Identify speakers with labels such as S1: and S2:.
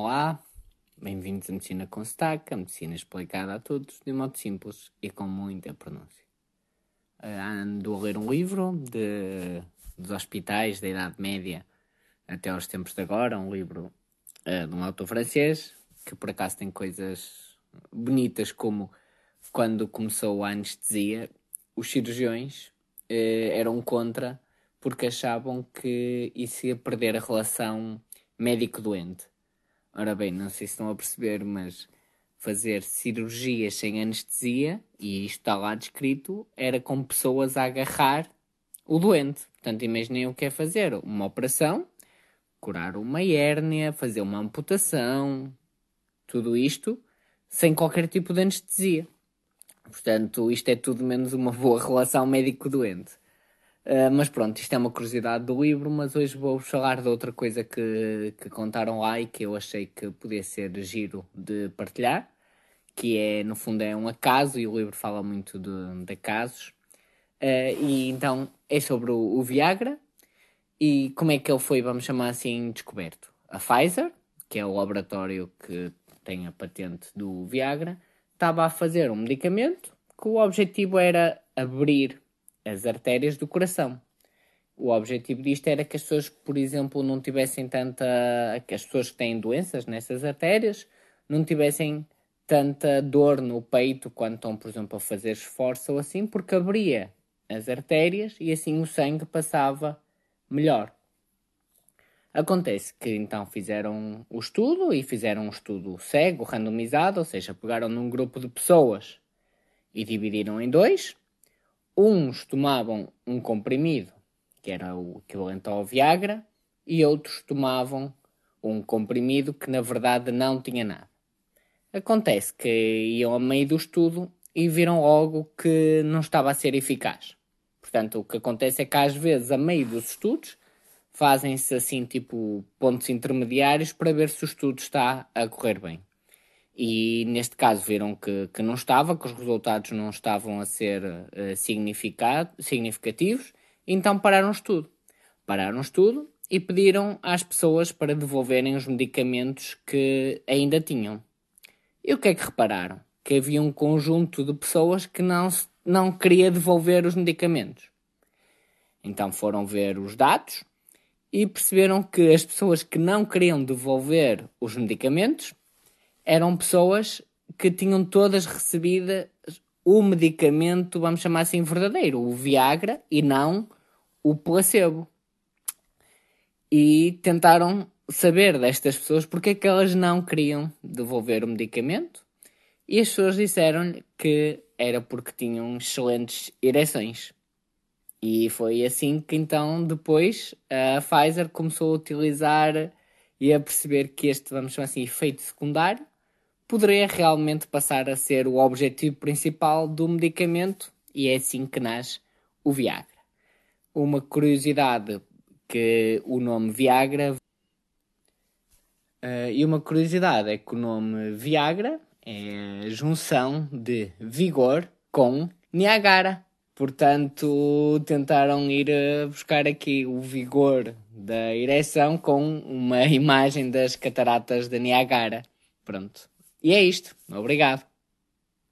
S1: Olá, bem-vindos à Medicina com Sotaque, a medicina explicada a todos de modo simples e com muita pronúncia. Uh, ando a ler um livro de, dos hospitais da Idade Média até aos tempos de agora, um livro uh, de um autor francês que por acaso tem coisas bonitas como quando começou a anestesia, os cirurgiões uh, eram contra porque achavam que isso ia perder a relação médico-doente. Ora bem, não sei se estão a perceber, mas fazer cirurgias sem anestesia, e isto está lá descrito, era com pessoas a agarrar o doente. Portanto, imaginem o que é fazer uma operação, curar uma hérnia, fazer uma amputação, tudo isto sem qualquer tipo de anestesia. Portanto, isto é tudo menos uma boa relação médico-doente. Uh, mas pronto, isto é uma curiosidade do livro, mas hoje vou falar de outra coisa que, que contaram lá e que eu achei que podia ser giro de partilhar, que é, no fundo, é um acaso, e o livro fala muito de, de casos. Uh, e então é sobre o, o, Viagra e como é que ele foi, vamos chamar assim, descoberto. A Pfizer, que é o laboratório que tem a patente do Viagra, estava a fazer um medicamento que o objetivo era abrir as artérias do coração. O objetivo disto era que as pessoas, por exemplo, não tivessem tanta. que as pessoas que têm doenças nessas artérias não tivessem tanta dor no peito quando estão, por exemplo, a fazer esforço ou assim, porque abria as artérias e assim o sangue passava melhor. Acontece que então fizeram o estudo e fizeram um estudo cego, randomizado, ou seja, pegaram num grupo de pessoas e dividiram em dois Uns tomavam um comprimido, que era o equivalente ao Viagra, e outros tomavam um comprimido que na verdade não tinha nada. Acontece que iam a meio do estudo e viram logo que não estava a ser eficaz. Portanto, o que acontece é que às vezes, a meio dos estudos, fazem-se assim tipo pontos intermediários para ver se o estudo está a correr bem e neste caso viram que, que não estava, que os resultados não estavam a ser uh, significativos, então pararam estudo. Pararam estudo e pediram às pessoas para devolverem os medicamentos que ainda tinham. E o que é que repararam? Que havia um conjunto de pessoas que não, não queria devolver os medicamentos. Então foram ver os dados e perceberam que as pessoas que não queriam devolver os medicamentos eram pessoas que tinham todas recebido o medicamento, vamos chamar assim, verdadeiro, o Viagra, e não o placebo. E tentaram saber destas pessoas porque é que elas não queriam devolver o medicamento. E as pessoas disseram-lhe que era porque tinham excelentes ereções. E foi assim que então depois a Pfizer começou a utilizar e a perceber que este, vamos chamar assim, efeito secundário poderia realmente passar a ser o objetivo principal do medicamento e é assim que nasce o Viagra. Uma curiosidade que o nome Viagra uh, e uma curiosidade é que o nome Viagra é a junção de vigor com Niagara. Portanto, tentaram ir buscar aqui o vigor da ereção com uma imagem das cataratas de Niagara. Pronto. E é isto. Obrigado.